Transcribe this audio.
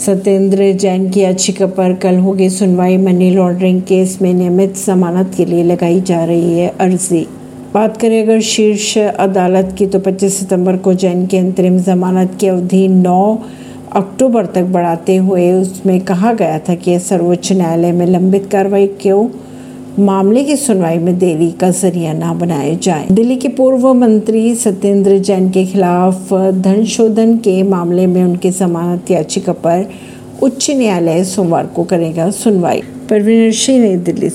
सत्येंद्र जैन की याचिका पर कल होगी सुनवाई। मनी लॉन्ड्रिंग केस में नियमित जमानत के लिए लगाई जा रही है अर्जी। बात करें अगर शीर्ष अदालत की तो 25 सितंबर को जैन की अंतरिम जमानत की अवधि 9 अक्टूबर तक बढ़ाते हुए उसमें कहा गया था कि सर्वोच्च न्यायालय में लंबित कार्रवाई क्यों मामले की सुनवाई में देरी का ज़रिया न बनाया जाए। दिल्ली के पूर्व मंत्री सत्येंद्र जैन के खिलाफ धन शोधन के मामले में उनकी जमानत याचिका पर उच्च न्यायालय सोमवार को करेगा सुनवाई। परवीन सिंह नई दिल्ली